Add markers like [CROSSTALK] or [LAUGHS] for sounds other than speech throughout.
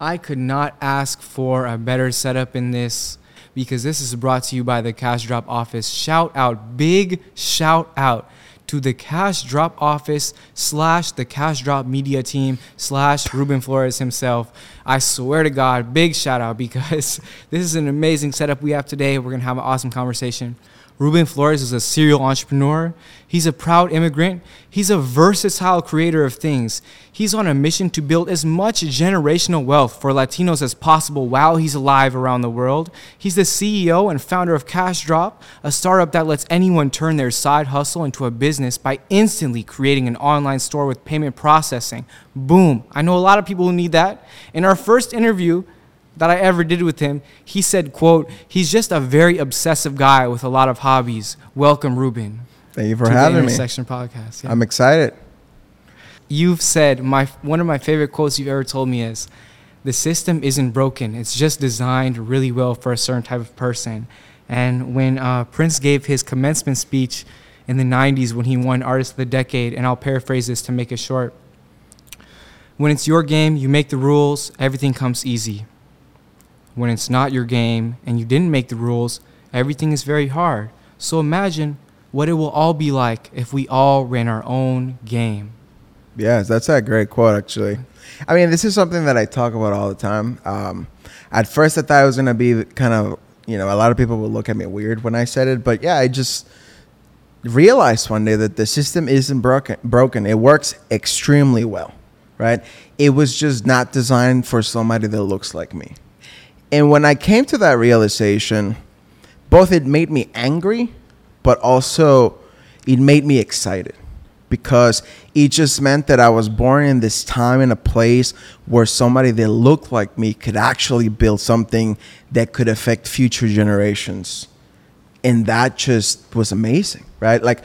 I could not ask for a better setup in this because this is brought to you by the Cash Drop Office. Shout out, big shout out to the Cash Drop Office slash the Cash Drop Media Team slash Ruben Flores himself. I swear to God, big shout out because [LAUGHS] this is an amazing setup we have today. We're gonna have an awesome conversation. Ruben Flores is a serial entrepreneur. He's a proud immigrant. He's a versatile creator of things. He's on a mission to build as much generational wealth for Latinos as possible while he's alive around the world. He's the CEO and founder of Cash Drop, a startup that lets anyone turn their side hustle into a business by instantly creating an online store with payment processing. Boom. I know a lot of people who need that. In our first interview, that I ever did with him, he said, quote, he's just a very obsessive guy with a lot of hobbies. Welcome, Ruben. Thank you for having the me. Intersection podcast. Yeah. I'm excited. You've said my one of my favorite quotes you've ever told me is, "The system isn't broken. It's just designed really well for a certain type of person." And when uh, Prince gave his commencement speech in the '90s when he won Artist of the Decade, and I'll paraphrase this to make it short. When it's your game, you make the rules. Everything comes easy when it's not your game and you didn't make the rules, everything is very hard. So imagine what it will all be like if we all ran our own game. Yes, that's a great quote, actually. I mean, this is something that I talk about all the time. Um, at first, I thought it was going to be kind of, you know, a lot of people would look at me weird when I said it, but yeah, I just realized one day that the system isn't broken. Broken. It works extremely well, right? It was just not designed for somebody that looks like me. And when I came to that realization, both it made me angry, but also it made me excited because it just meant that I was born in this time and a place where somebody that looked like me could actually build something that could affect future generations. And that just was amazing, right? Like,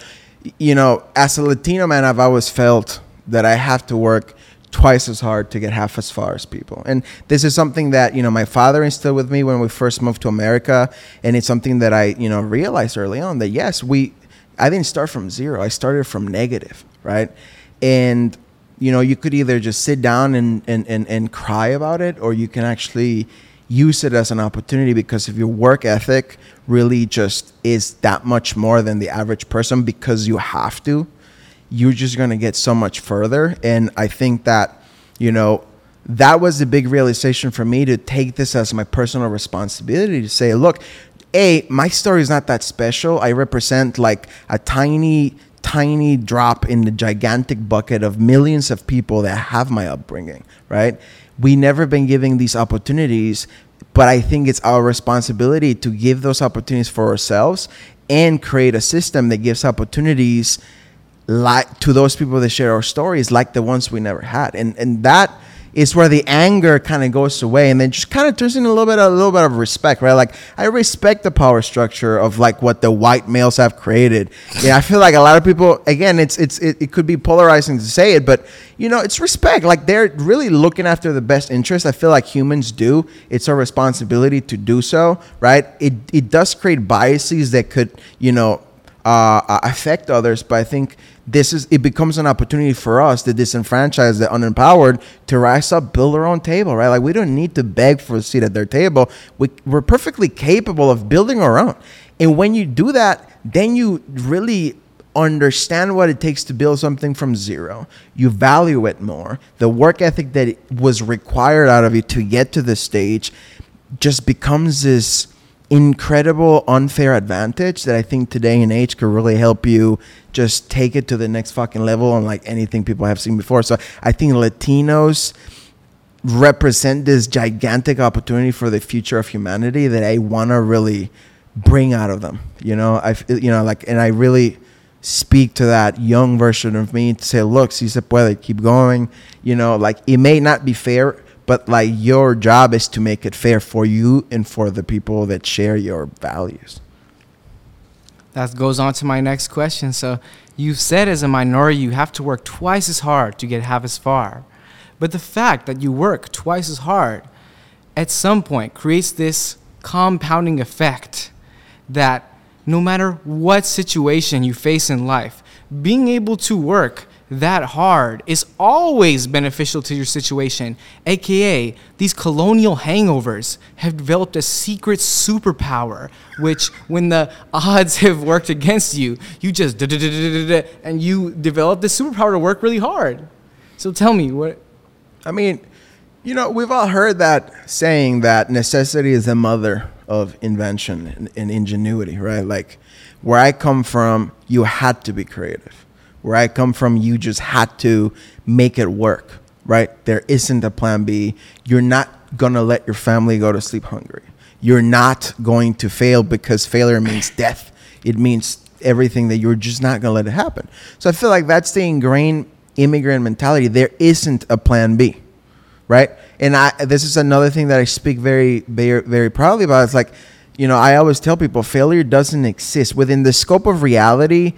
you know, as a Latino man, I've always felt that I have to work twice as hard to get half as far as people. And this is something that, you know, my father instilled with me when we first moved to America. And it's something that I, you know, realized early on that yes, we, I didn't start from zero. I started from negative, right? And, you know, you could either just sit down and, and, and, and cry about it, or you can actually use it as an opportunity because if your work ethic really just is that much more than the average person because you have to, you're just going to get so much further. And I think that, you know, that was the big realization for me to take this as my personal responsibility to say, look, A, my story is not that special. I represent like a tiny, tiny drop in the gigantic bucket of millions of people that have my upbringing, right? We never been giving these opportunities, but I think it's our responsibility to give those opportunities for ourselves and create a system that gives opportunities like to those people that share our stories like the ones we never had. And and that is where the anger kind of goes away and then just kind of turns into a little bit a little bit of respect right? Like i respect the power structure of like what the white males have created. Yeah i feel like a lot of people again it's it's it, it could be polarizing to say it but you know it's respect. Like they're really looking after the best interest. I feel like humans do. It's our responsibility to do so right? It it does create biases that could you know uh, affect others but i think this is it becomes an opportunity for us, the disenfranchised, the unempowered, to rise up, build our own table, right? Like we don't need to beg for a seat at their table. We, we're perfectly capable of building our own. And when you do that, then you really understand what it takes to build something from zero. You value it more. The work ethic that was required out of you to get to this stage just becomes this incredible unfair advantage that I think today and age could really help you just take it to the next fucking level unlike anything people have seen before. So I think Latinos represent this gigantic opportunity for the future of humanity that I want to really bring out of them. You know, I you know like and I really speak to that young version of me to say, look, si se puede, keep going. You know, like it may not be fair but like your job is to make it fair for you and for the people that share your values. That goes on to my next question. So you've said as a minority you have to work twice as hard to get half as far. But the fact that you work twice as hard at some point creates this compounding effect that no matter what situation you face in life being able to work that hard is always beneficial to your situation. AKA, these colonial hangovers have developed a secret superpower, which when the odds [LAUGHS] have worked against you, you just and you develop the superpower to work really hard. So tell me what. I mean, you know, we've all heard that saying that necessity is the mother of invention and, and ingenuity, right? Like, where I come from, you had to be creative. Where I come from, you just had to make it work, right? There isn't a plan B. You're not gonna let your family go to sleep hungry. You're not going to fail because failure means [LAUGHS] death. It means everything that you're just not gonna let it happen. So I feel like that's the ingrained immigrant mentality. There isn't a plan B right? And I this is another thing that I speak very very very proudly about. It's like, you know, I always tell people failure doesn't exist within the scope of reality.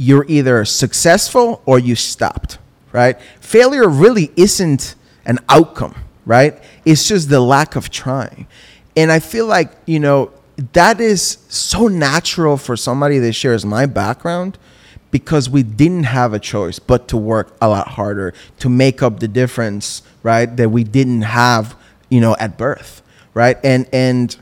You're either successful or you stopped, right? Failure really isn't an outcome, right? It's just the lack of trying. And I feel like, you know, that is so natural for somebody that shares my background because we didn't have a choice but to work a lot harder to make up the difference right that we didn't have you know at birth right and and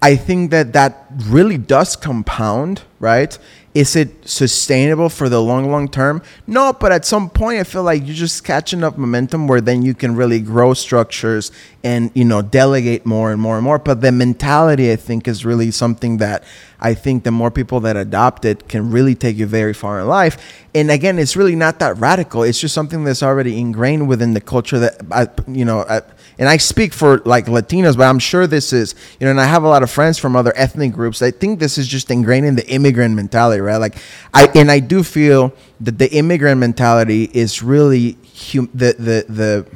i think that that really does compound right is it sustainable for the long, long term? No, but at some point, I feel like you're just catching up momentum where then you can really grow structures and you know delegate more and more and more. But the mentality, I think, is really something that I think the more people that adopt it can really take you very far in life. And again, it's really not that radical. It's just something that's already ingrained within the culture that I, you know. I, and I speak for like Latinos, but I'm sure this is, you know, and I have a lot of friends from other ethnic groups. I think this is just ingrained in the immigrant mentality, right? Like, I and I do feel that the immigrant mentality is really hum- the the the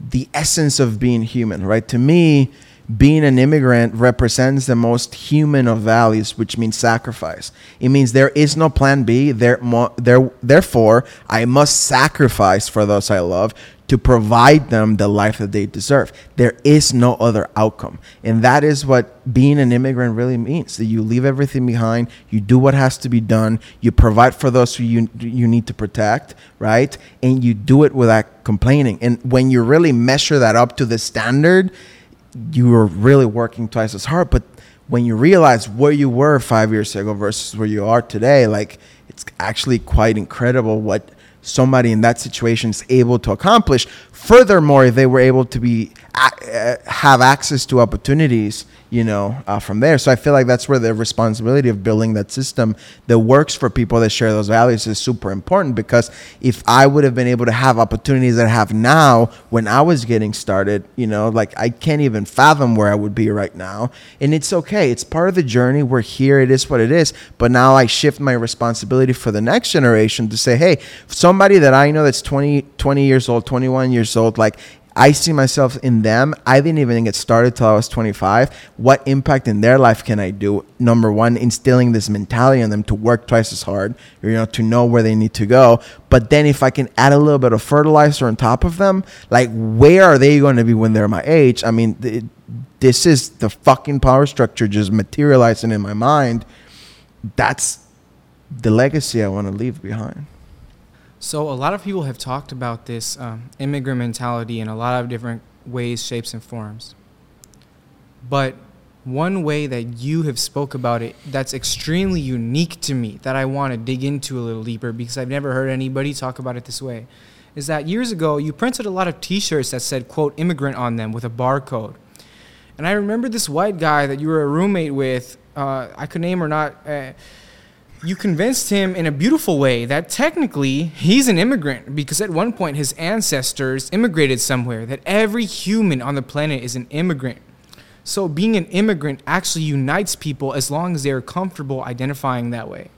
the essence of being human, right? To me, being an immigrant represents the most human of values, which means sacrifice. It means there is no plan B. There, there, therefore, I must sacrifice for those I love to provide them the life that they deserve. There is no other outcome. And that is what being an immigrant really means. That you leave everything behind, you do what has to be done, you provide for those who you you need to protect, right? And you do it without complaining. And when you really measure that up to the standard, you are really working twice as hard, but when you realize where you were 5 years ago versus where you are today, like it's actually quite incredible what somebody in that situation is able to accomplish. Furthermore, they were able to be uh, have access to opportunities you know, uh, from there. So I feel like that's where the responsibility of building that system that works for people that share those values is super important because if I would have been able to have opportunities that I have now when I was getting started, you know, like I can't even fathom where I would be right now. And it's okay. It's part of the journey. We're here. It is what it is. But now I shift my responsibility for the next generation to say, hey, somebody that I know that's 20, 20 years old, 21 years old, like I see myself in them. I didn't even get started till I was 25. What impact in their life can I do? Number one, instilling this mentality in them to work twice as hard, you know, to know where they need to go. But then if I can add a little bit of fertilizer on top of them, like where are they going to be when they're my age? I mean, it, this is the fucking power structure just materializing in my mind. That's the legacy I want to leave behind. So a lot of people have talked about this um, immigrant mentality in a lot of different ways, shapes, and forms. But one way that you have spoke about it that's extremely unique to me that I want to dig into a little deeper because I've never heard anybody talk about it this way is that years ago you printed a lot of t-shirts that said quote immigrant on them with a barcode. And I remember this white guy that you were a roommate with, uh, I could name or not uh, you convinced him in a beautiful way that technically he's an immigrant because at one point his ancestors immigrated somewhere, that every human on the planet is an immigrant. So being an immigrant actually unites people as long as they're comfortable identifying that way.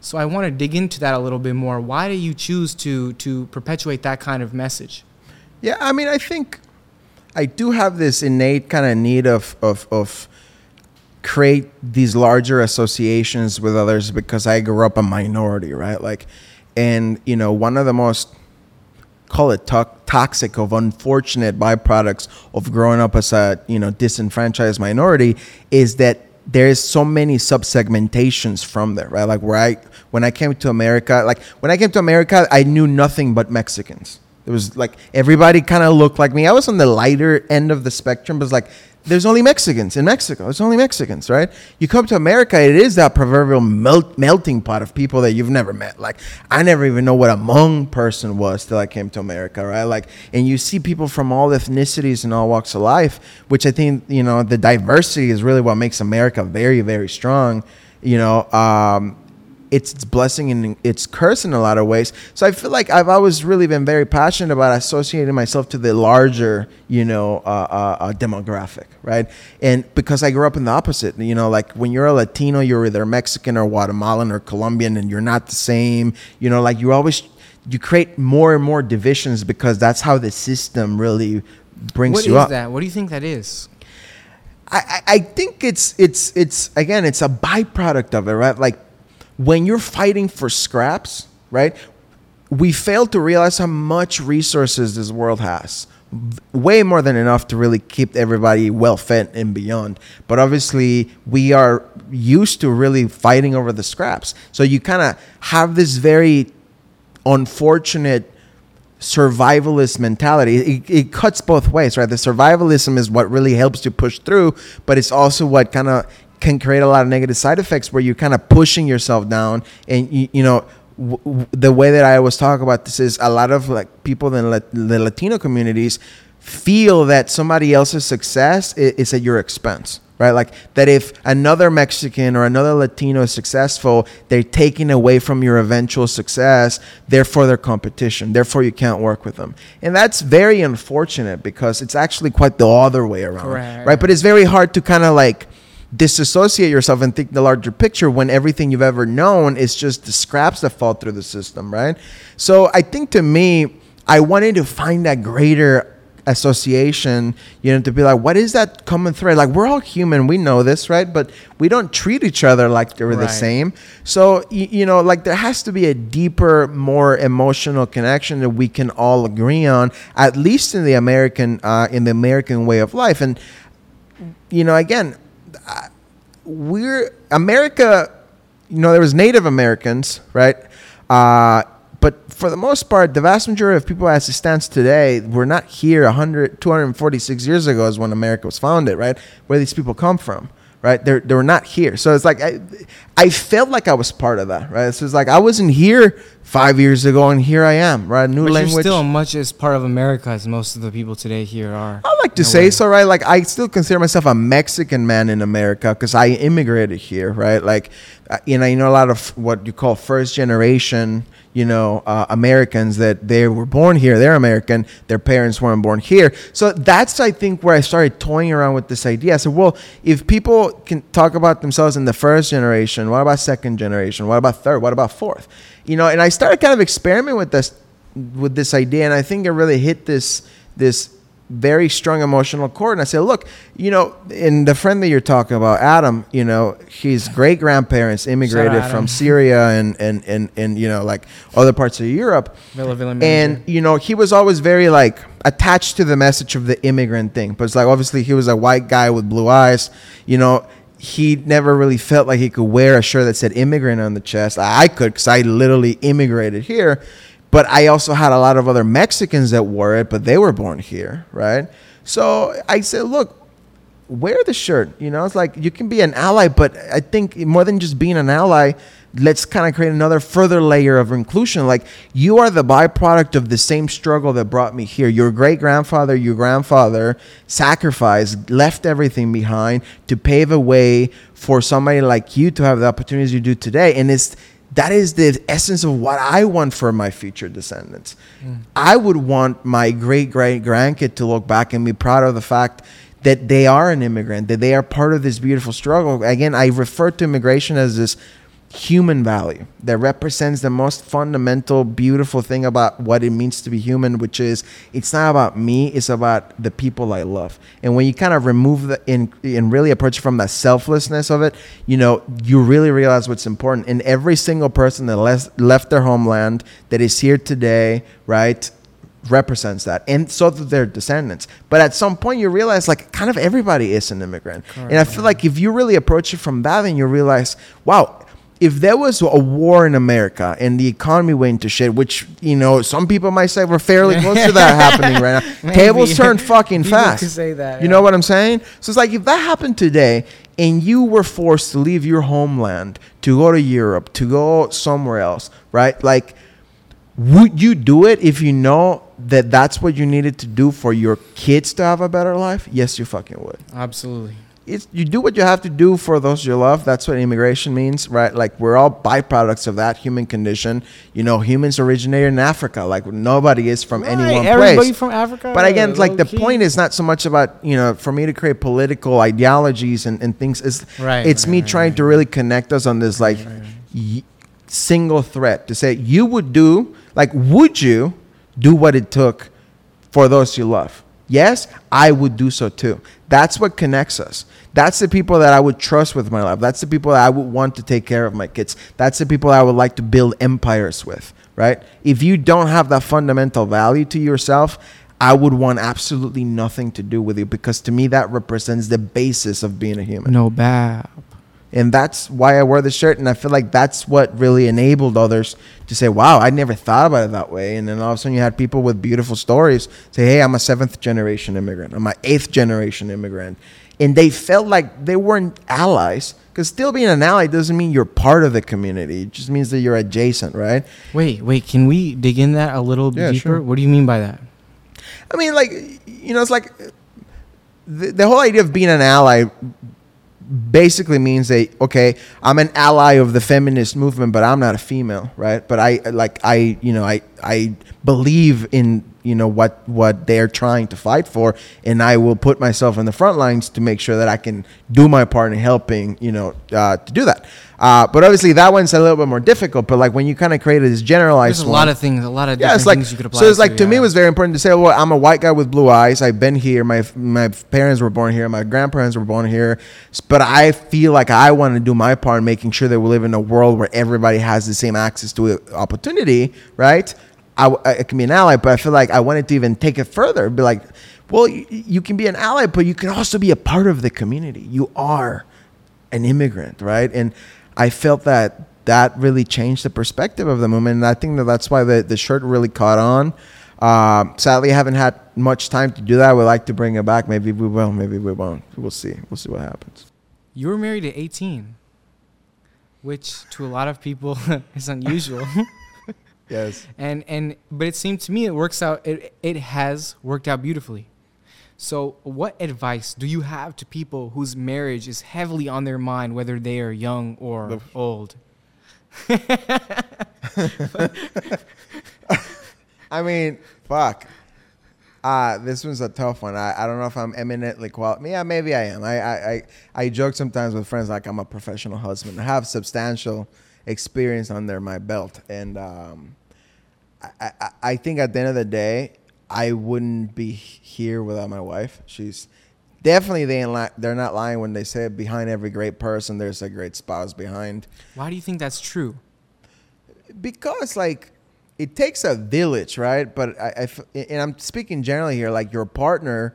So I want to dig into that a little bit more. Why do you choose to to perpetuate that kind of message? Yeah, I mean, I think I do have this innate kind of need of of of create these larger associations with others because I grew up a minority, right? Like, and you know, one of the most call it to- toxic of unfortunate byproducts of growing up as a you know disenfranchised minority is that there's so many subsegmentations from there, right? Like where I when I came to America, like when I came to America, I knew nothing but Mexicans. It was like everybody kind of looked like me. I was on the lighter end of the spectrum, but like there's only Mexicans in Mexico. It's only Mexicans, right? You come to America, it is that proverbial melt, melting pot of people that you've never met. Like I never even know what a Hmong person was till I came to America, right? Like, and you see people from all ethnicities and all walks of life, which I think you know the diversity is really what makes America very, very strong. You know, um, it's its blessing and its curse in a lot of ways. So I feel like I've always really been very passionate about associating myself to the larger, you know, uh, uh, uh, demographic, right? And because I grew up in the opposite, you know, like when you're a Latino, you're either Mexican or Guatemalan or Colombian, and you're not the same. You know, like you always you create more and more divisions because that's how the system really brings What you is up. that? What do you think that is? I, I I think it's it's it's again it's a byproduct of it, right? Like when you're fighting for scraps, right? We fail to realize how much resources this world has. Way more than enough to really keep everybody well fed and beyond. But obviously, we are used to really fighting over the scraps. So you kind of have this very unfortunate survivalist mentality. It, it cuts both ways, right? The survivalism is what really helps you push through, but it's also what kind of can create a lot of negative side effects where you're kind of pushing yourself down. And, you, you know, w- w- the way that I always talk about this is a lot of like people in la- the Latino communities feel that somebody else's success i- is at your expense right? Like that if another Mexican or another Latino is successful, they're taking away from your eventual success, therefore their competition, therefore you can't work with them. And that's very unfortunate because it's actually quite the other way around, Correct. right? But it's very hard to kind of like disassociate yourself and think the larger picture when everything you've ever known is just the scraps that fall through the system, right? So I think to me, I wanted to find that greater association, you know, to be like, what is that common thread? Like, we're all human, we know this, right? But we don't treat each other like they're the same. So, you know, like there has to be a deeper, more emotional connection that we can all agree on, at least in the American, uh, in the American way of life. And, you know, again, we're America. You know, there was Native Americans, right? Uh, but for the most part, the vast majority of people as it stands today we're not here 100, 246 years ago is when America was founded, right? Where these people come from, right? They're, they were not here. So it's like, I, I felt like I was part of that, right? So it's like, I wasn't here five years ago and here I am, right? New But language. you're still much as part of America as most of the people today here are. I like to say way. so, right? Like I still consider myself a Mexican man in America because I immigrated here, right? Like, uh, you know, you know a lot of what you call first generation, you know, uh, Americans that they were born here, they're American, their parents weren't born here. So that's I think where I started toying around with this idea. I said, well, if people can talk about themselves in the first generation, what about second generation? What about third? What about fourth? You know, and I started kind of experimenting with this with this idea, and I think it really hit this this very strong emotional chord. And I said, look, you know, in the friend that you're talking about, Adam, you know, his great grandparents immigrated from Syria and, and and and you know like other parts of Europe. Villa Villa And you know, he was always very like attached to the message of the immigrant thing. But it's like obviously he was a white guy with blue eyes. You know, he never really felt like he could wear a shirt that said immigrant on the chest. I could because I literally immigrated here. But I also had a lot of other Mexicans that wore it, but they were born here, right? So I said, look, wear the shirt. You know, it's like you can be an ally, but I think more than just being an ally, let's kind of create another further layer of inclusion. Like you are the byproduct of the same struggle that brought me here. Your great grandfather, your grandfather sacrificed, left everything behind to pave a way for somebody like you to have the opportunities you do today. And it's that is the essence of what I want for my future descendants. Mm. I would want my great great grandkid to look back and be proud of the fact that they are an immigrant, that they are part of this beautiful struggle. Again, I refer to immigration as this human value that represents the most fundamental, beautiful thing about what it means to be human, which is it's not about me, it's about the people I love. And when you kind of remove the in and really approach from the selflessness of it, you know, you really realize what's important. And every single person that left their homeland that is here today, right? Represents that and so do their descendants. But at some point you realize like kind of everybody is an immigrant. And i feel like if you really approach it from that then you realize wow if there was a war in america and the economy went to shit which you know some people might say we're fairly close to that happening right now [LAUGHS] Maybe. tables turn fucking People fast. that, you yeah. know what i'm saying? So it's like if that happened today and you were forced to leave your homeland to go to europe to go somewhere else right? Like would you do it if you know that that's what you needed to do for your kids to have a better life? Yes, you fucking would. Absolutely. It's you do what you have to do for those you love. That's what immigration means, right? Like we're all byproducts of that human condition. You know, humans originated in Africa. Like nobody is from any Right, one Everybody place. from Africa. But again, like the low-key. point is not so much about you know for me to create political ideologies and, and things. It's Right, it's right, me right, trying to really connect us on this like y- single threat to say you would do like would you do what it took for those you love? Yes, I would do so too. That's what connects us. That's the people that I would trust with my life. That's the people that I would want to take care of my kids. That's the people I would like to build empires with, right? If you don't have that fundamental value to yourself, I would want absolutely nothing to do with you because to me that represents the basis of being a human No bad. And that's why I wear the shirt. And I feel like that's what really enabled others to say, "Wow, I never thought about it that way." And then all of a sudden, you had people with beautiful stories say, "Hey, I'm a seventh generation immigrant. I'm an eighth generation immigrant," and they felt like they weren't allies. Because still being an ally doesn't mean you're part of the community. It just means that you're adjacent, right? Wait, wait. Can we dig in that a little Yeah, deeper? sure. What do you mean by that? I mean, like, you know, it's like the, the whole idea of being an ally basically means that okay, I'm an ally of the feminist movement, but I'm not a female, right? But I like I, you know, I I believe in you know what what they're trying to fight for, and I will put myself in the front lines to make sure that I can do my part in helping, you know, uh, to do that. Uh, but obviously, that one's a little bit more difficult. But like when you kind of created this generalized, There's a one- lot of things, a lot of yeah, different it's like things you could apply. so. It's like to me, yeah. it was very important to say, "Well, I'm a white guy with blue eyes. I've been here. My my parents were born here. My grandparents were born here. But I feel like I want to do my part in making sure that we live in a world where everybody has the same access to opportunity. Right? I, I can be an ally, but I feel like I wanted to even take it further. Be like, well, you, you can be an ally, but you can also be a part of the community. You are an immigrant, right? And I felt that that really changed the perspective of the movement, and I think that that's why the, the shirt really caught on. Um, sadly, I haven't had much time to do that. We'd like to bring it back. Maybe we will. Maybe we won't. We'll see. We'll see what happens. You were married at 18, which to a lot of people [LAUGHS] is unusual. [LAUGHS] Yes. and and but it seemed to me it works out. It it has worked out beautifully. So, what advice do you have to people whose marriage is heavily on their mind, whether they are young or The- old? [LAUGHS] I mean, fuck. Uh, this one's a tough one. I, I don't know if I'm eminently qualified. Yeah, maybe I am. I, I, I, I joke sometimes with friends like I'm a professional husband. I have substantial experience under my belt. And um, I, I, I think at the end of the day, I wouldn't be here without my wife. She's definitely, they ain't li- they're not lying when they say behind every great person, there's a great spouse behind Why do you think that's true? because like it takes a village right but I and i'm speaking generally here like your partner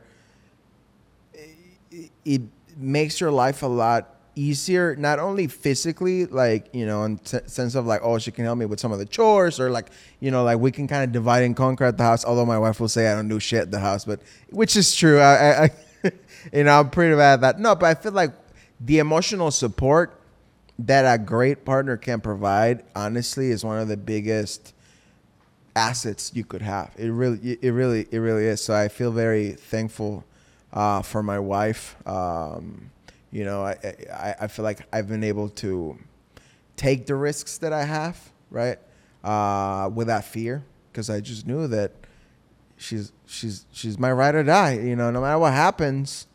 it, it makes your life a lot easier not only physically like you know in t- sense of like oh she can help me with some of the chores or like you know like we can kind of divide and conquer at the house although my wife will say i don't do shit at the house but which is true. I, I, I [LAUGHS] you know i'm pretty bad at that. No but i feel like the emotional support that a great partner can provide honestly is one of the biggest assets you could have. It really it really it really is. So i feel very thankful uh, for my wife um, you know I, I i feel like i've been able to take the risks that i have right uh, without fear because i just knew that she's she's she's my ride or die you know no matter what happens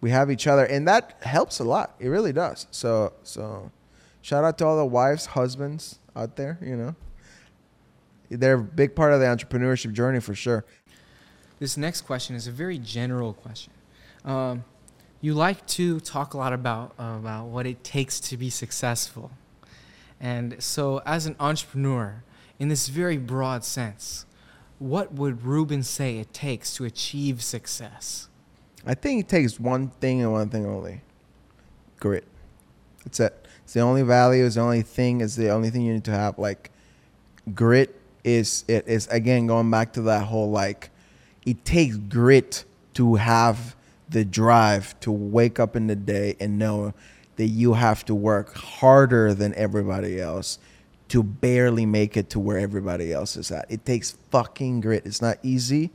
we have each other and that helps a lot it really does. So so shout out to all the wives husbands out there you know. They're a big part of the entrepreneurship journey for sure. This next question is a very general question. Um, you like to talk a lot about about what it takes to be successful, and so as an entrepreneur, in this very broad sense, what would Ruben say it takes to achieve success? I think it takes one thing and one thing only grit. That's it. It's the only value, it's the only thing, it's the only thing you need to have. Like, grit is, it is again going back to that whole like, it takes grit to have the drive to wake up in the day and know that you have to work harder than everybody else to barely make it to where everybody else is at. It takes fucking grit. It's not easy.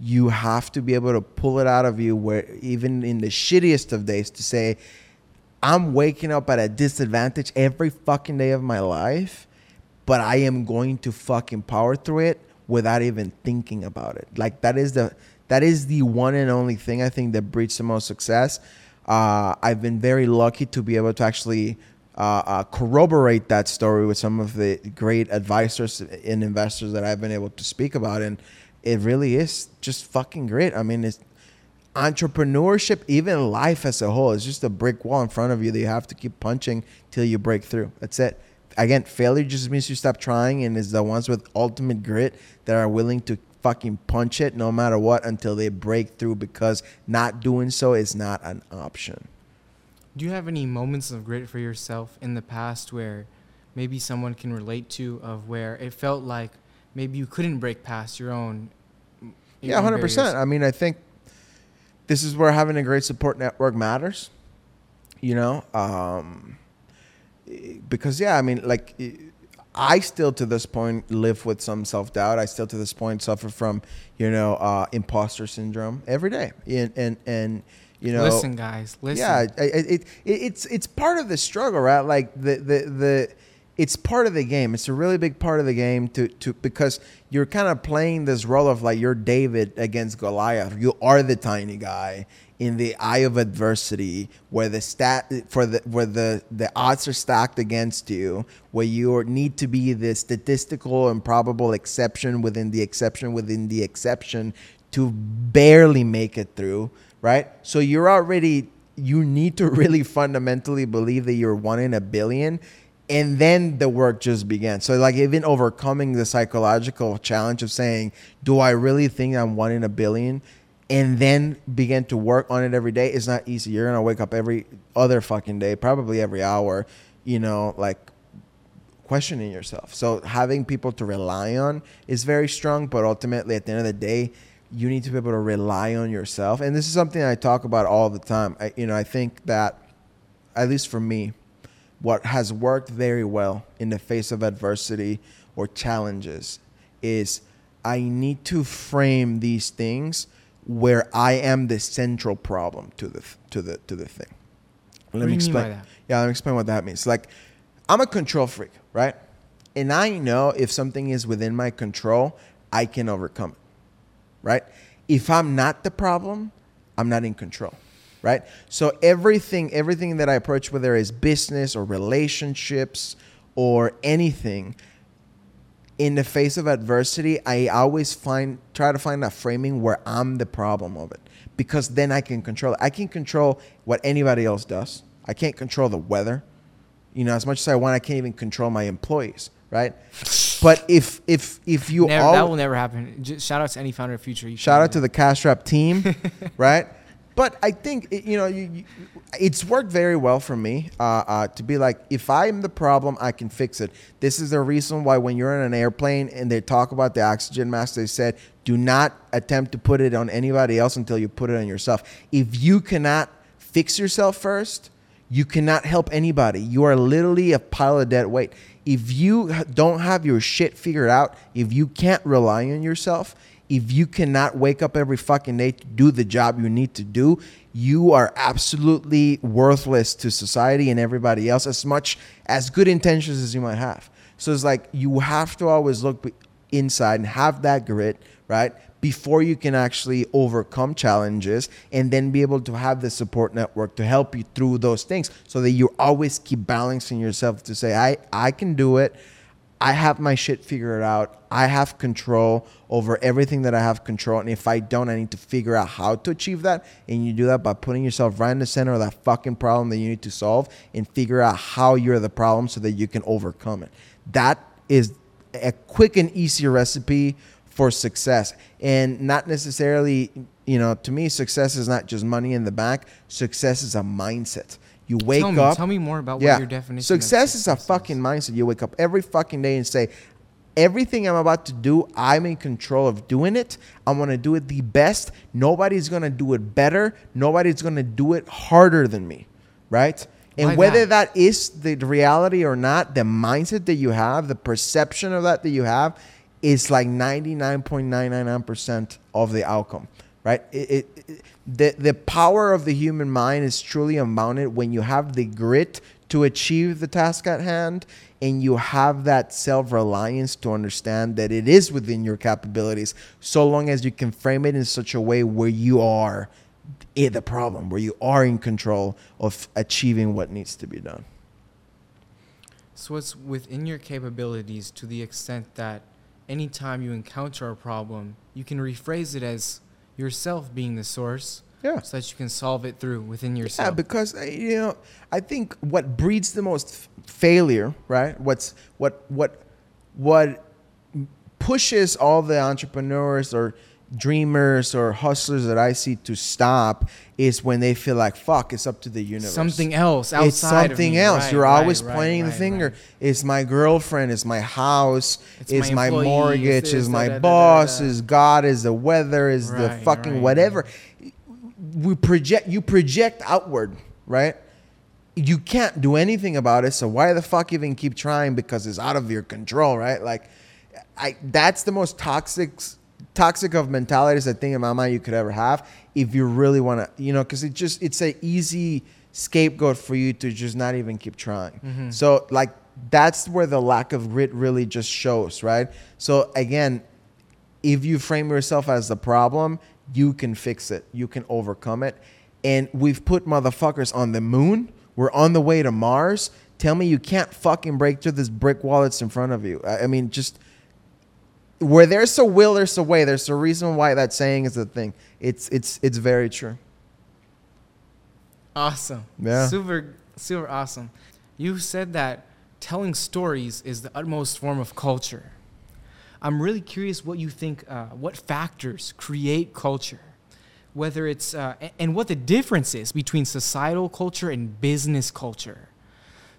You have to be able to pull it out of you where even in the shittiest of days to say, I'm waking up at a disadvantage every fucking day of my life, but I am going to fucking power through it without even thinking about it. Like that is the that is the one and only thing I think that breeds the most success. Uh, I've been very lucky to be able to actually uh, uh, corroborate that story with some of the great advisors and investors that I've been able to speak about. And it really is just fucking great. I mean, it's entrepreneurship, even life as a whole, is just a brick wall in front of you that you have to keep punching till you break through. That's it. Again, failure just means you stop trying, and it's the ones with ultimate grit that are willing to fucking punch it no matter what until they break through because not doing so is not an option. Do you have any moments of grit for yourself in the past where maybe someone can relate to of where it felt like maybe you couldn't break past your own your Yeah, own hundred barriers? percent. I mean, I think this is where having a great support network matters. You know, um, because yeah, I mean, like I still to this point live with some self doubt. I still to this point suffer from you know uh, imposter syndrome every day, and and and you know, listen, guys, listen. yeah, I- I- it, it, it's it's part of the struggle, right? Like the the the it's part of the game. It's a really big part of the game to to because you're kind of playing this role of like you're David against Goliath. You are the tiny guy in the eye of adversity where the stat for the where the the odds are stacked against you where you need to be the statistical and probable exception within the exception within the exception to barely make it through right so you're already you need to really fundamentally believe that you're one in a billion and then the work just began. So like even overcoming the psychological challenge of saying do i really think i'm one in a billion? and then begin to work on it every day. Is not easy. You're gonna wake up every other fucking day probably every hour you know like questioning yourself. So having people to rely on is very strong but ultimately at the end of the day you need to be able to rely on yourself. And this is something i talk about all the time. I, you know i think that at least for me what has worked very well in the face of adversity or challenges is I need to frame these things where I am the central problem to the to the to the thing. Let do me you mean by explain. Yeah, let me explain what that means. Like, I'm a control freak, right? And I know if something is within my control, I can overcome it, right? If I'm not the problem, I'm not in control, right? So everything, everything that I approach, whether it's business or relationships or anything, in the face of adversity, I always find try to find a framing where I'm the problem of it because then I can control it. I can control what anybody else does. I can't control the weather. You know, as much as I want, I can't even control my employees, right? But if if if you Never, all that will never happen. Just shout out to any founder of Future. Shout out to the Cash Drop team, [LAUGHS] right? But I think you know you, you, it's worked very well for me uh, uh, to be like, if I'm the problem, I can fix it. This is the reason why when you're in an airplane and they talk about the oxygen mask, they said, do not attempt to put it on anybody else until you put it on yourself. If you cannot fix yourself first, you cannot help anybody. You are literally a pile of dead weight. If you don't have your shit figured out, if you can't rely on yourself, if you cannot wake up every fucking day to do the job you need to do, you are absolutely worthless to society and everybody else, as much as good intentions as you might have. So it's like you have to always look inside and have that grit, right? Before you can actually overcome challenges and then be able to have the support network to help you through those things so that you always keep balancing yourself to say, I, I can do it. I have my shit figured out. I have control over everything that I have control. And if I don't, I need to figure out how to achieve that. And you do that by putting yourself right in the center of that fucking problem that you need to solve and figure out how you're the problem so that you can overcome it. That is a quick and easy recipe for success and not necessarily you know to me success is not just money in the bank success is a mindset you wake tell me, up Tell me more about yeah. what your definition. success is a fucking mindset. You wake up every fucking day and say everything i'm about to do i'm in control of doing it. I'm to do it the best. Nobody's going to do it better. Nobody's going to do it harder than me. Right? And Why whether that? that is the reality or not the mindset that you have the perception of that that you have is like 99.999% of the outcome. Right? It, it, it- the, the power of the human mind is truly unbounded when you have the grit to achieve the task at hand and you have that self-reliance to understand that it is within your capabilities so long as you can frame it in such a way where you are eh, the problem where you are in control of achieving what needs to be done. So it's within your capabilities to the extent that anytime you encounter a problem, you can rephrase it as yourself being the source yeah so that you can solve it through within yourself. Yeah, because uh, you know, I think what breeds the most f- failure, right? What's what what what pushes all the entrepreneurs or dreamers or hustlers that I see to stop is when they feel like fuck, it's up to the universe. something else outside it's something me. else. Right, You're right, always right, pointing the finger. It's my girlfriend. It's my house. It's It's, my my, mortgage. it's Is this, my da, da, boss. da. Is God. Is the weather. Is the fucking whatever. We project. You project outward, right? You can't do anything about it. So why the fuck even keep trying? Because it's out of your control, right? Like, I. That's the most toxic. Toxic of mentality is I thing in my mind you could ever have if you really want to, you know, because it just it's an easy scapegoat for you to just not even keep trying. Mm-hmm. So like that's where the lack of grit really just shows, right? So again, if you frame yourself as the problem, you can fix it. You can overcome it. And we've put motherfuckers on the moon. We're on the way to Mars. Tell me you can't fucking break through this brick wall that's in front of you. I mean, just where there's a will, there's a way. There's a reason why that saying is a thing. It's it's it's very true. Awesome. Yeah. Super, super awesome. You said that telling stories is the utmost form of culture. I'm really curious what you think, uh, what factors create culture, whether it's, uh, and what the difference is between societal culture and business culture.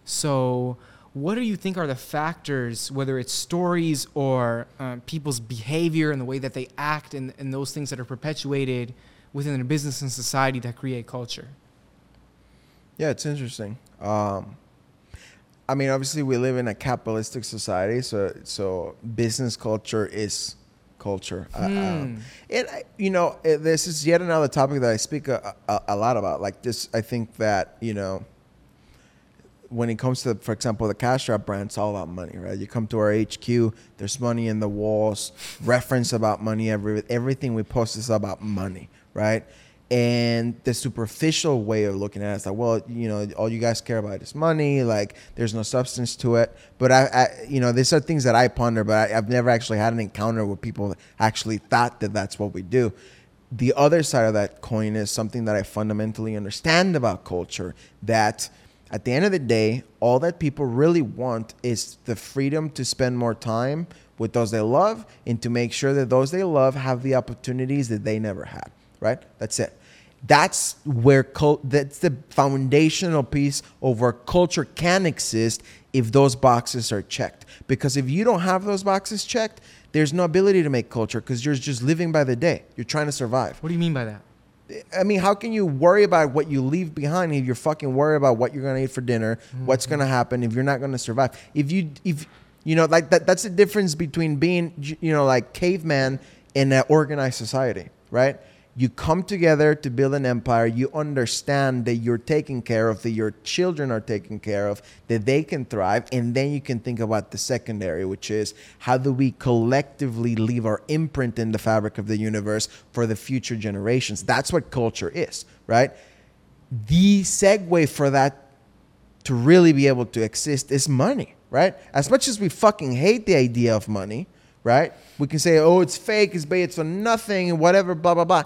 So, what do you think are the factors, whether it's stories or um, people's behavior and the way that they act and, and those things that are perpetuated within a business and society that create culture? Yeah, it's interesting. Um, I mean, obviously, we live in a capitalistic society, so so business culture is culture. Uh, Hmm. um, and you know, this is yet another topic that I speak a, a, a lot about. Like this, I think that you know, when it comes to, for example, the Cash Drop brand, it's all about money, right? You come to our HQ, there's money in the walls, reference about money. Every everything we post is about money, right? And the superficial way of looking at it is like, well, you know, all you guys care about is money. Like, there's no substance to it. But I, I you know, these are things that I ponder, but I, I've never actually had an encounter where people actually thought that that's what we do the other side of that coin is something that I fundamentally understand about culture that at the end of the day, all that people really want is the freedom to spend more time with those they love and to make sure that those they love have the opportunities that they never had, right? That's it. That's where cult, that's the foundational piece of where culture can exist if those boxes are checked. Because if you don't have those boxes checked, there's no ability to make culture because you're just living by the day. You're trying to survive. What do you mean by that? I mean, how can you worry about what you leave behind if you're fucking worried about what you're gonna eat for dinner, what's mm-hmm. gonna happen if you're not gonna survive? If you, if you know, like that, that's the difference between being, you know, like caveman in an organized society, right? You come together to build an empire. You understand that you're taken care of, that your children are taken care of, that they can thrive, and then you can think about the secondary, which is how do we collectively leave our imprint in the fabric of the universe for the future generations? That's what culture is, right? The segue for that to really be able to exist is money, right? As much as we fucking hate the idea of money, right? We can say, oh, it's fake, it's it's for nothing, and whatever, blah, blah, blah.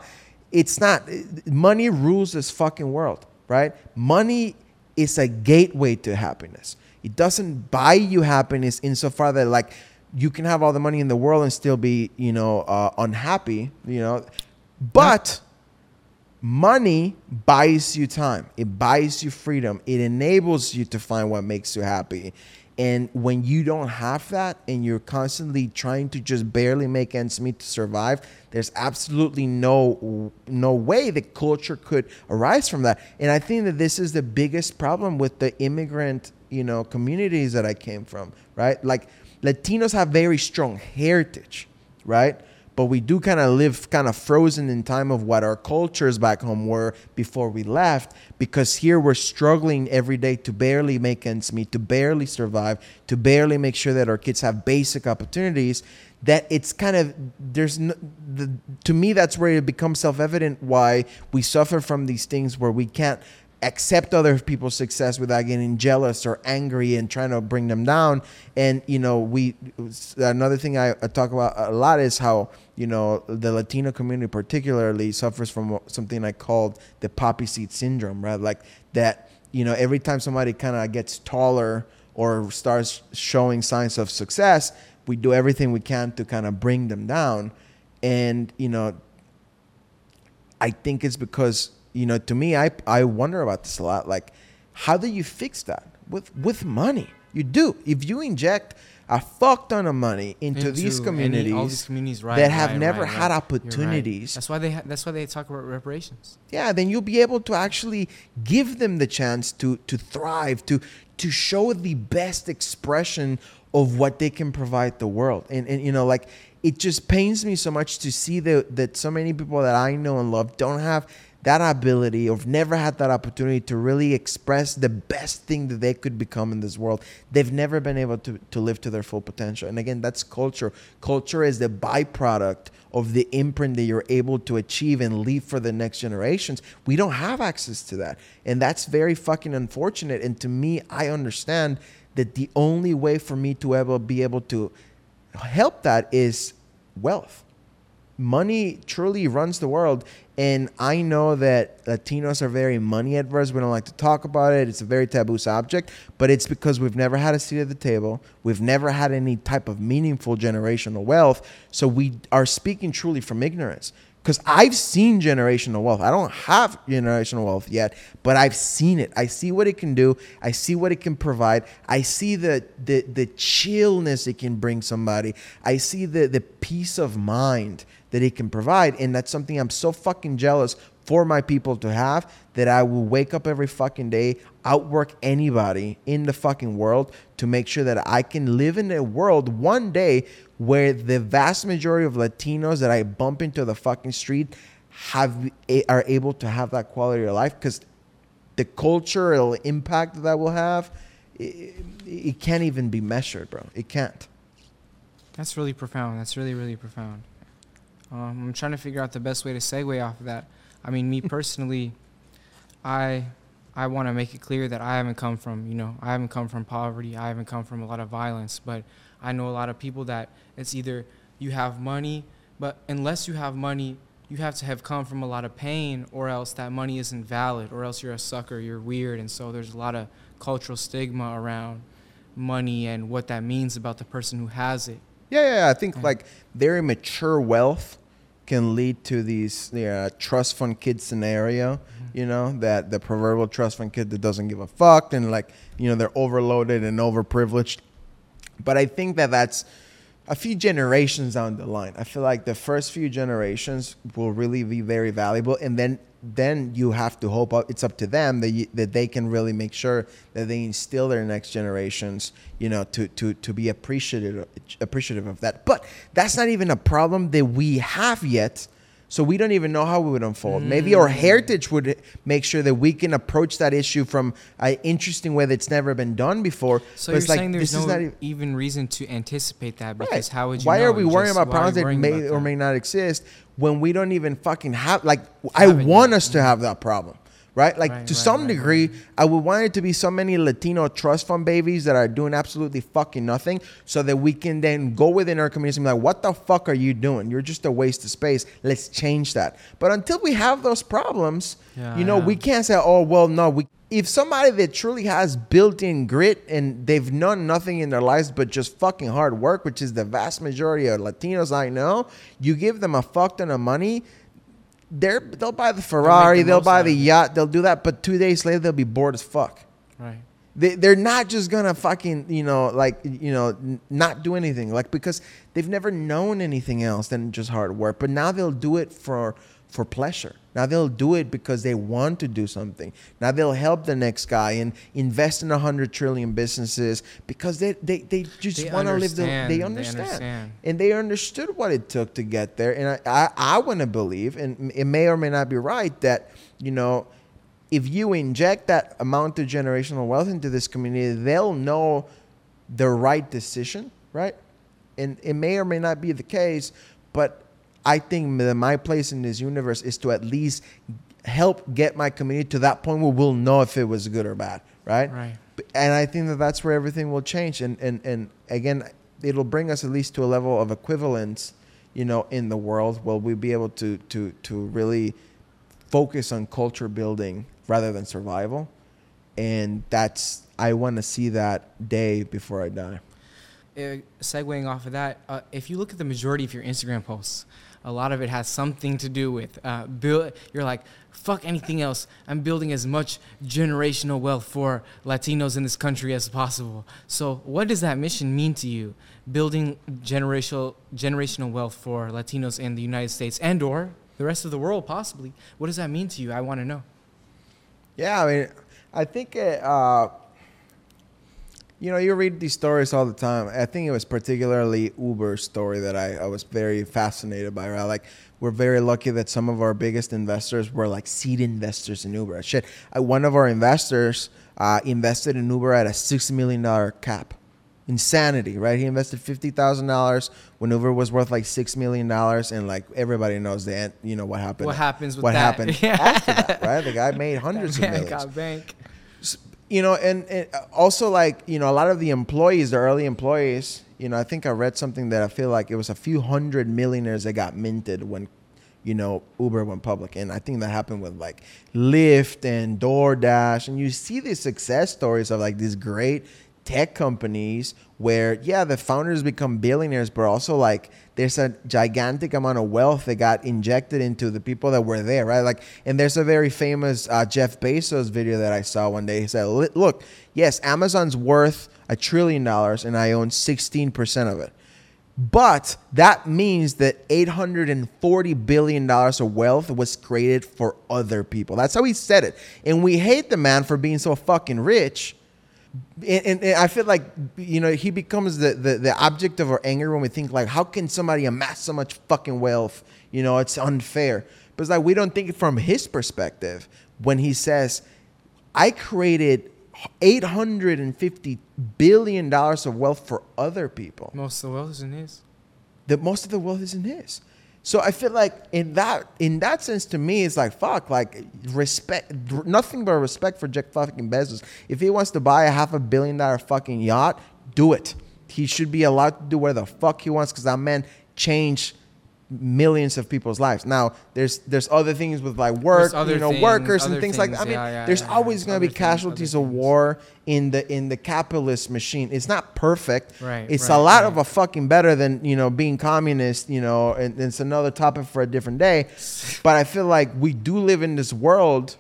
It's not. Money rules this fucking world, right? Money is a gateway to happiness. It doesn't buy you happiness insofar that, like, you can have all the money in the world and still be, you know, uh, unhappy, you know. But money buys you time. It buys you freedom. It enables you to find what makes you happy. And when you don't have that and you're constantly trying to just barely make ends meet to survive, there's absolutely no no way that culture could arise from that. And I think that this is the biggest problem with the immigrant, you know, communities that I came from, right? Like Latinos have very strong heritage, right? But we do kind of live kind of frozen in time of what our cultures back home were before we left because here we're struggling every day to barely make ends meet to barely survive to barely make sure that our kids have basic opportunities that it's kind of there's no, the, to me that's where it becomes self-evident why we suffer from these things where we can't accept other people's success without getting jealous or angry and trying to bring them down. And you know, we another thing I, talk about a lot is how you know the Latino community particularly suffers from something I called the poppy seed syndrome, right? Like that, you know, every time somebody kind of gets taller or starts showing signs of success, we do everything we can to kind of bring them down. And you know, I think it's because you know, to me, I I wonder about this a lot. Like, how do you fix that with with money? You do if you inject a fuck ton of money into, into these communities, all these communities right, that have right, never right, had opportunities. That's why they ha- that's why they talk about reparations. Yeah, then you'll be able to actually give them the chance to to thrive, to to show the best expression of what they can provide the world. And and you know, like it just pains me so much to see that that so many people that I know and love don't have that ability or never had that opportunity to really express the best thing that they could become in this world. They've never been able to, to live to their full potential. And again, that's culture. Culture is the byproduct of the imprint that you're able to achieve and leave for the next generations. We don't have access to that. And that's very fucking unfortunate. And to me, I understand that the only way for me to ever be able to help that is wealth money truly runs the world. And I know that Latinos are very money adverse. We don't like to talk about it. It's a very taboo subject, but it's because we've never had a seat at the table. We've never had any type of meaningful generational wealth. So we are speaking truly from ignorance. Because I've seen generational wealth. I don't have generational wealth yet, but I've seen it. I see what it can do. I see what it can provide. I see the the the chillness it can bring somebody. I see the the peace of mind that it can provide. And that's something I'm so fucking jealous for my people to have that I will wake up every fucking day, outwork anybody in the fucking world to make sure that I can live in a world one day where the vast majority of Latinos that I bump into the fucking street have eh, are able to have that quality of life because the cultural impact that will have it, it can't even be measured, bro. It can't. That's really profound. That's really really profound. Um, I'm trying to figure out the best way to segue off of that. I mean, me [LAUGHS] personally, I I want to make it clear that I haven't come from you know I haven't come from poverty. I haven't come from a lot of violence, but I know a lot of people that it's either you have money, but unless you have money, you have to have come from a lot of pain, or else that money isn't valid, or else you're a sucker, you're weird, and so there's a lot of cultural stigma around money and what that means about the person who has it. Yeah, yeah, I think like very mature wealth can lead to these yeah, trust fund kid scenario, mm-hmm. you know, that the proverbial trust fund kid that doesn't give a fuck and like, you know, they're overloaded and overprivileged. But I think that that's a few generations down the line. I feel like the first few generations will really be very valuable and then then you have to hope uh, it's up to them that you, that they can really make sure that they instill their next generations, you know, to to to be appreciative appreciative of that. But that's not even a problem that we have yet so we don't even know how it would unfold. Mm. Maybe our mm. heritage would make sure that we can approach that issue from an interesting way that's never been done before. So but you're saying like, there's no even, even, reason to anticipate that because right. how would you? Why know? are we worrying about problems that may or may not exist when we don't even fucking have? Like, I want us to have that problem right? Like right, to right, some right, degree, I would want it to be so many Latino trust fund babies that are doing absolutely fucking nothing, so that we can then go within our community and be like, "What the fuck are you doing? You're just a waste of space. Let's change that." But until we have those problems, yeah, you know, yeah. we can't say, "Oh, well, no, we." if somebody that truly has built-in grit and they've done nothing in their lives but just fucking hard work, which is the vast majority of Latinos I know, you give them a fuck ton of money, they're they'll buy the Ferrari, the they'll buy the yacht, they'll do that, but two days later they'll be bored as fuck. Right. They, they're not just gonna fucking you know like you know n- not do anything like because they've never known anything else than just hard work but now they'll do it for for pleasure now they'll do it because they want to do something now they'll help the next guy and invest in a hundred trillion businesses because they they, they just They want to live the understand. they They understand. understand. and they understood what it took to get there and i i, I want to believe and it may or may not be right that you know if you inject that amount of generational wealth into this community, they'll know the right decision, right? And it may or may not be the case, but I think that my place in this universe is to at least help get my community to that point where we'll know if it was good or bad, right? Right. And I think that that's where everything will change. And, and, and again, it'll bring us at least to a level of equivalence, you know, in the world where we'll be able to, to, to really focus on culture building rather than survival. And that's, I want to see that day before I die. uh, segueing off of that, uh, if you look at the majority of your Instagram posts, a lot of it has something to do with uh, build. You're like, fuck anything else. I'm building as much generational wealth for Latinos in this country as possible. So, what does that mission mean to you? Building generational generational wealth for Latinos in the United States and or the rest of the world, possibly. What does that mean to you? I want to know. Yeah, I mean, I think, uh, you know, you read these stories all the time. I think it was particularly Uber's story that I, I was very fascinated by. Right? Like, we're very lucky that some of our biggest investors were like seed investors in Uber. Shit, uh, one of our investors uh, invested in Uber at a six million dollar cap. Insanity, right? He invested fifty thousand dollars when Uber was worth like six million dollars, and like everybody knows the end. You know what happened. What happens with what that? happened [LAUGHS] Yeah. after that, right? The guy made hundreds of [LAUGHS] millions got bank. You know, and, and also like you know, a lot of the employees, the early employees, you know, I think I read something that I feel like it was a few hundred millionaires that got minted when, you know, Uber went public, and I think that happened with like Lyft and DoorDash, and you see these success stories of like these great tech companies where yeah the founders become billionaires but also like there's a gigantic amount of wealth that got injected into the people that were there right like and there's a very famous uh, Jeff Bezos video that i saw one day he said look yes Amazon's worth a trillion dollars and i own 16% of it but that means that 840 billion dollars of wealth was created for other people. That's how he said it. And we hate the man for being so fucking rich. And, and, and I feel like you know he becomes the, the the object of our anger when we think like how can somebody amass so much fucking wealth? You know, it's unfair. But it's like we don't think from his perspective when he says, "I created 850 billion dollars of wealth for other people." Most of the wealth is in his. that most of the wealth isn't his. So I feel like in that in that sense to me it's like fuck like respect nothing but respect for Jack fucking Bezos. If he wants to buy a half a billion dollar fucking yacht, do it. He should be allowed to do whatever the fuck he wants because that man changed millions of people's lives. Now there's there's other things with like work, you know, things, workers and other things, like that. I mean, yeah, yeah, there's yeah, always going to be things, casualties of war in the in the capitalist machine. It's not perfect. Right, It's right, a lot right. of a fucking better than you know being communist. You know, and it's another topic for a different day. [LAUGHS] But I feel like we do live in this world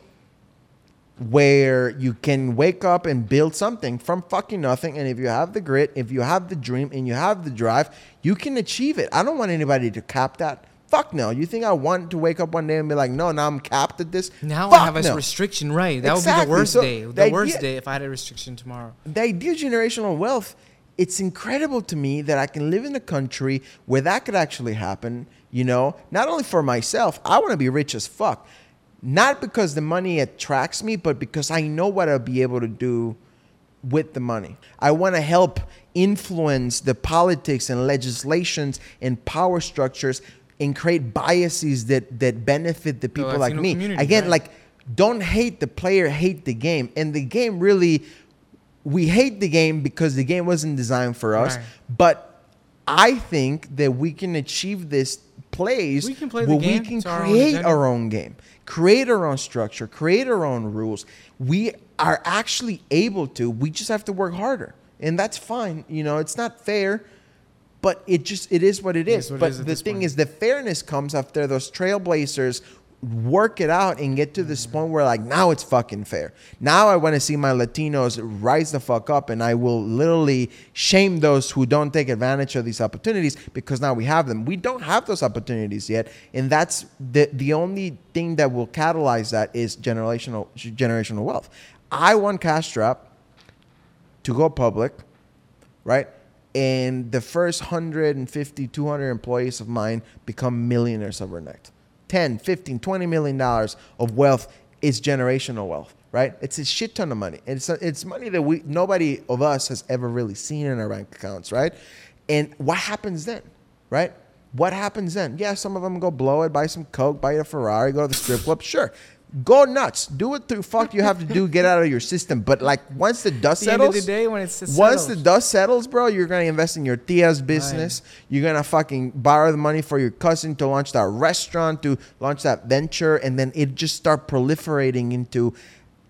where you can wake up and build something from fucking nothing. And if you have the grit, if you have the dream, and you have the drive, you can achieve it. I don't want anybody to cap that. Fuck no. You think I want to wake up one day and be like, no, now I'm capped at this? Now Fuck I have a no. restriction, right? That would be the worst So day. The, the worst idea- day if I had a restriction tomorrow. the idea of generational wealth, it's incredible to me that I can live in a country where that could actually happen. You know, not only for myself, I want to be rich as fuck. Not because the money attracts me, but because I know what I'll be able to do with the money. I want to help influence the politics and legislations and power structures and create biases that that benefit the people like me. Again, right. like don't hate the player, hate the game. And the game really we hate the game because the game wasn't designed for us. Right. But I think that we can achieve this place We can play where game we can to our own create our own game, create our own structure, create our own rules. We are actually able to. We just have to work harder, and that's fine. You know, it's not fair, but it just it is what it It is. is what but is at the thing point. is, the fairness comes after those trailblazers work it out and get to this point where like now it's fucking fair. Now I want to see my Latinos rise the fuck up and I will literally shame those who don't take advantage of these opportunities because now we have them. We don't have those opportunities yet and that's the the only thing that will catalyze that is generational generational wealth. I want Cash Drop to go public, right? And the first 150, 200 employees of mine become millionaires overnight. 10, 15, 20 million dollars of wealth is generational wealth, right? It's a shit ton of money. It's, it's money that we nobody of us has ever really seen in our bank accounts, right? And what happens then, right? What happens then? Yeah, some of them go blow it, buy some coke, buy a Ferrari, go to the strip club. Sure, go nuts, do what the fuck you have to do, get out of your system. But like once the dust the settles, the day, when it's once the dust settles, bro, you're gonna invest in your tia's business. You're gonna fucking borrow the money for your cousin to launch that restaurant, to launch that venture, and then it just start proliferating into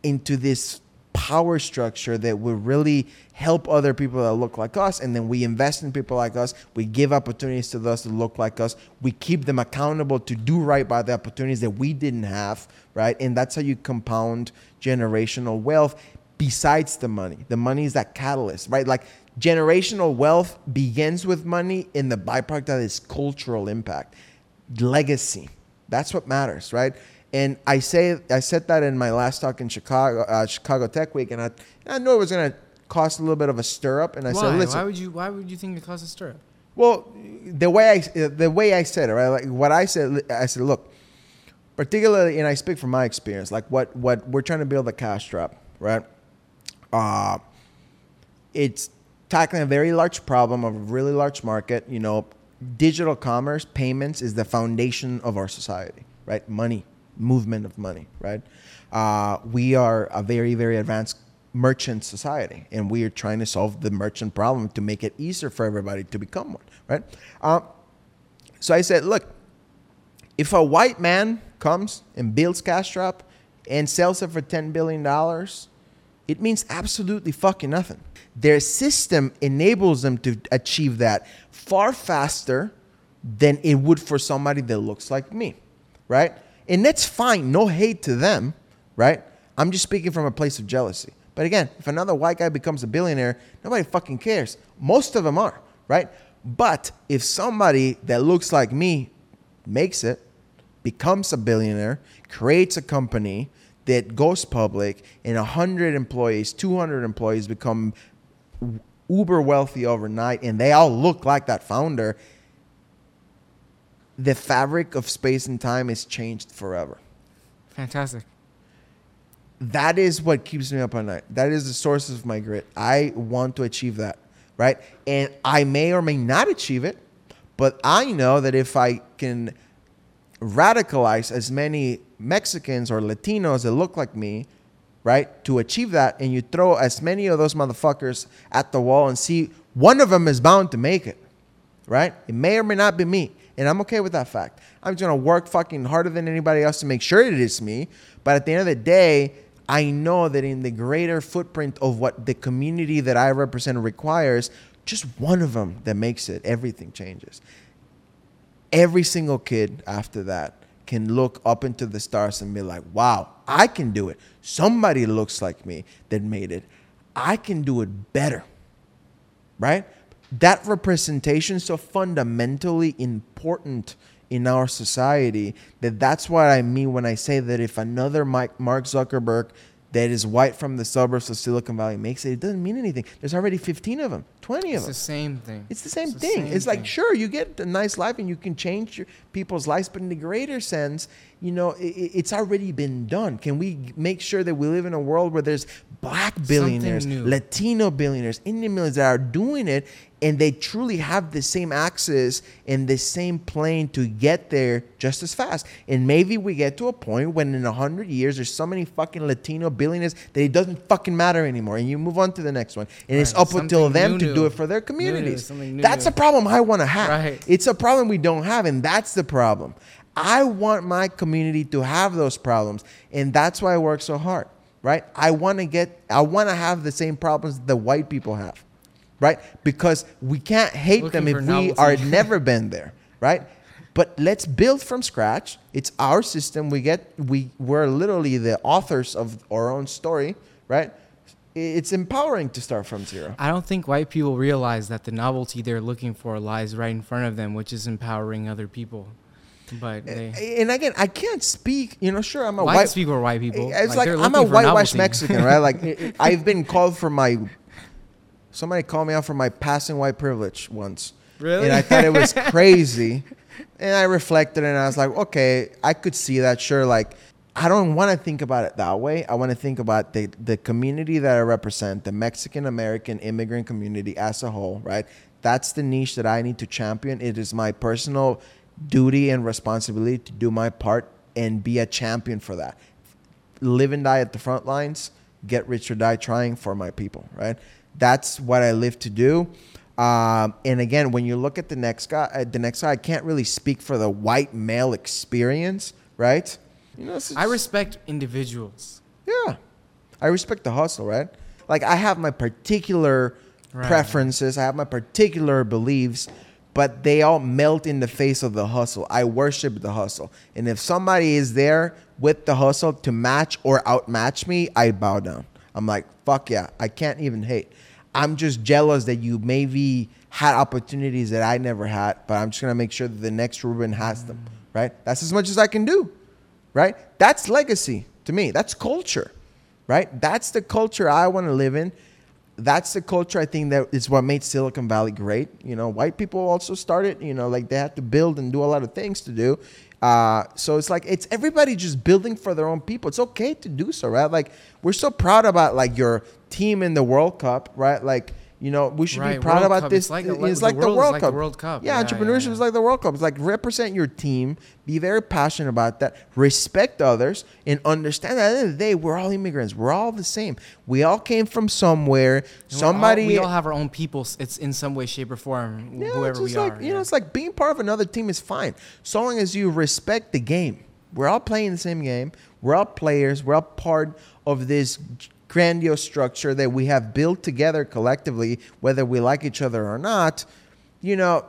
into this power structure that would really help other people that look like us. And then we invest in people like us. We give opportunities to those that look like us. We keep them accountable to do right by the opportunities that we didn't have, right? And that's how you compound generational wealth besides the money. The money is that catalyst, right? Like generational wealth begins with money, and the byproduct that is cultural impact, legacy. That's what matters, right? And I say I said that in my last talk in Chicago, uh, Chicago Tech Week, and I, I knew it was going to cost a little bit of a stir up. And I why? said, listen, why would you? Why would you think it caused a stir? well, the way I the way I said it, right? Like what I said, I said, look, particularly, and I speak from my experience, like what what we're trying to build a Cash Drop, right? Uh, it's tackling a very large problem of a really large market. You know, digital commerce, payments is the foundation of our society, right? Money, movement of money, right? Uh, we are a very, very advanced merchant society, and we are trying to solve the merchant problem to make it easier for everybody to become one, right? Uh, so I said, look, if a white man comes and builds Cash Drop and sells it for $10 billion, it means absolutely fucking nothing. Their system enables them to achieve that far faster than it would for somebody that looks like me, right? And that's fine, no hate to them, right? I'm just speaking from a place of jealousy. But again, if another white guy becomes a billionaire, nobody fucking cares. Most of them are, right? But if somebody that looks like me makes it, becomes a billionaire, creates a company that goes public, and 100 employees, 200 employees become uber wealthy overnight, and they all look like that founder, the fabric of space and time is changed forever. Fantastic. That is what keeps me up at night. That is the source of my grit. I want to achieve that, right? And I may or may not achieve it, but I know that if I can radicalize as many Mexicans or Latinos that look like me, right, to achieve that, and you throw as many of those motherfuckers at the wall and see one of them is bound to make it, right? It may or may not be me. And I'm okay with that fact. I'm just gonna work fucking harder than anybody else to make sure it is me. But at the end of the day, I know that in the greater footprint of what the community that I represent requires, just one of them that makes it, everything changes. Every single kid after that can look up into the stars and be like, wow, I can do it. Somebody looks like me that made it. I can do it better. Right? That representation is so fundamentally important in our society that that's what I mean when I say that if another Mike, Mark Zuckerberg that is white from the suburbs of Silicon Valley makes it, it doesn't mean anything. There's already 15 of them, 20 of them. It's the same thing. It's the same the thing. same it's like thing. sure you get a nice life and you can change your, people's lives, but in the greater sense, you know, i i- it's already been done. Can we make sure that we live in a world where there's black billionaires. Latino billionaires, Indian billionaires that are doing it, and they truly have the same access and the same plane to get there just as fast. And maybe we get to a point when in a hundred years there's so many fucking Latino billionaires that it doesn't fucking matter anymore, and you move on to the next one, and it's Right. up until them new, to do it for their New, new, communities. new, That's a problem I want to have. Right. It's a problem we don't have, and that's the problem. I want my community to have those problems, and that's why I work so hard, right? I want to get, I want to have the same problems that white people have, right? Because we can't hate Looking them if we are [LAUGHS] never been there, right? But let's build from scratch. It's our system. We get, we, we're literally the authors of our own story, right? It's empowering to start from zero. I don't think white people realize that the novelty they're looking for lies right in front of them, which is empowering other people. But they, And again, I can't speak. You know, sure, I'm a white white. people are white people. It's like, they're I'm a whitewashed. Mexican, right? Like [LAUGHS] I've been called for my. Somebody called me out for my passing white privilege once. Really? And I thought it was [LAUGHS] crazy. and I reflected and I was like, okay, I could see that. Sure, like I don't want to think about it that way. I want to think about the the community that I represent, the Mexican American immigrant community as a whole, right? That's the niche that I need to champion. It is my personal duty and responsibility to do my part and be a champion for that live and die at the front lines, get rich or die trying for my people, right? That's what I live to do. Um, and again, when you look at the next guy, uh, the next guy, I can't really speak for the white male experience, right? You know, I respect individuals. yeah, I respect the hustle, right? Like I have my particular Right. preferences, I have my particular beliefs, but they all melt in the face of the hustle. I worship the hustle, and if somebody is there with the hustle to match or outmatch me, I bow down. I'm like, fuck yeah, I can't even hate. I'm just jealous that you maybe had opportunities that I never had, but I'm just gonna make sure that the next Ruben has them, right? That's as much as I can do right? That's legacy to me. That's culture, right? That's the culture I want to live in. That's the culture I think that is what made Silicon Valley great. You know, white people also started, you know, like they had to build and do a lot of things to do. Uh, so it's like it's everybody just building for their own people. It's okay to do so, right? Like we're so proud about like your team in the World Cup, right? Like you know, we should be proud World about Cup. this. It's like It's like, the the world World like Cup. World Cup. Yeah, Yeah, entrepreneurship yeah. is like the World Cup. It's like represent your team, be very passionate about that, respect others, and understand that at the end of the day, we're all immigrants. We're all the same. We all came from somewhere. And we're all- Somebody. we all have our own people. It's in some way, shape, or form. yeah, whoever it's we just like are. you know, it's like being part of another team is fine, so long as you respect the game. We're all playing the same game. We're all players. We're all part of this grandiose structure that we have built together collectively, whether we like each other or not. You know,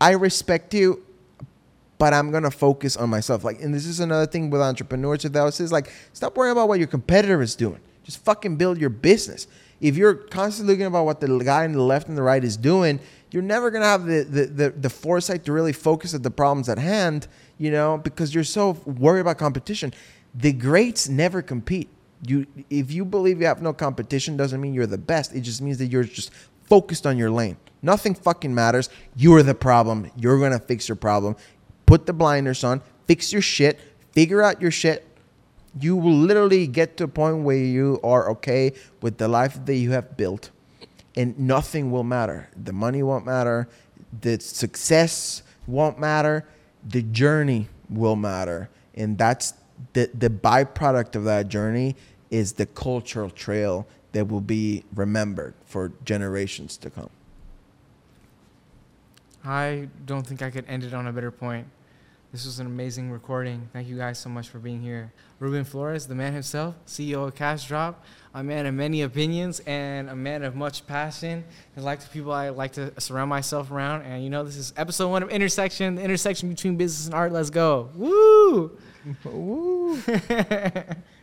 I respect you, but I'm gonna focus on myself. Like, and this is another thing with entrepreneurship that was is like, stop worrying about what your competitor is doing. Just fucking build your business. If you're constantly looking about what the guy on the left and the right is doing, you're never gonna have the the, the, the foresight to really focus at the problems at hand, you know, because you're so worried about competition. The greats never compete. You if you believe you have no competition doesn't mean you're the best. It just means that you're just focused on your lane. Nothing fucking matters. You're the problem. You're gonna fix your problem. Put the blinders on, fix your shit, figure out your shit. You will literally get to a point where you are okay with the life that you have built, and nothing will matter. The money won't matter, the success won't matter, the journey will matter, and that's the the byproduct of that journey is the cultural trail that will be remembered for generations to come. I don't think I could end it on a better point. This was an amazing recording. Thank you guys so much for being here. Ruben Flores, the man himself, CEO of Cash Drop, a man of many opinions and a man of much passion. And like the people I like to surround myself around. And you know, this is episode one of Intersection, the intersection between business and art. Let's go. Woo! Woo. [LAUGHS]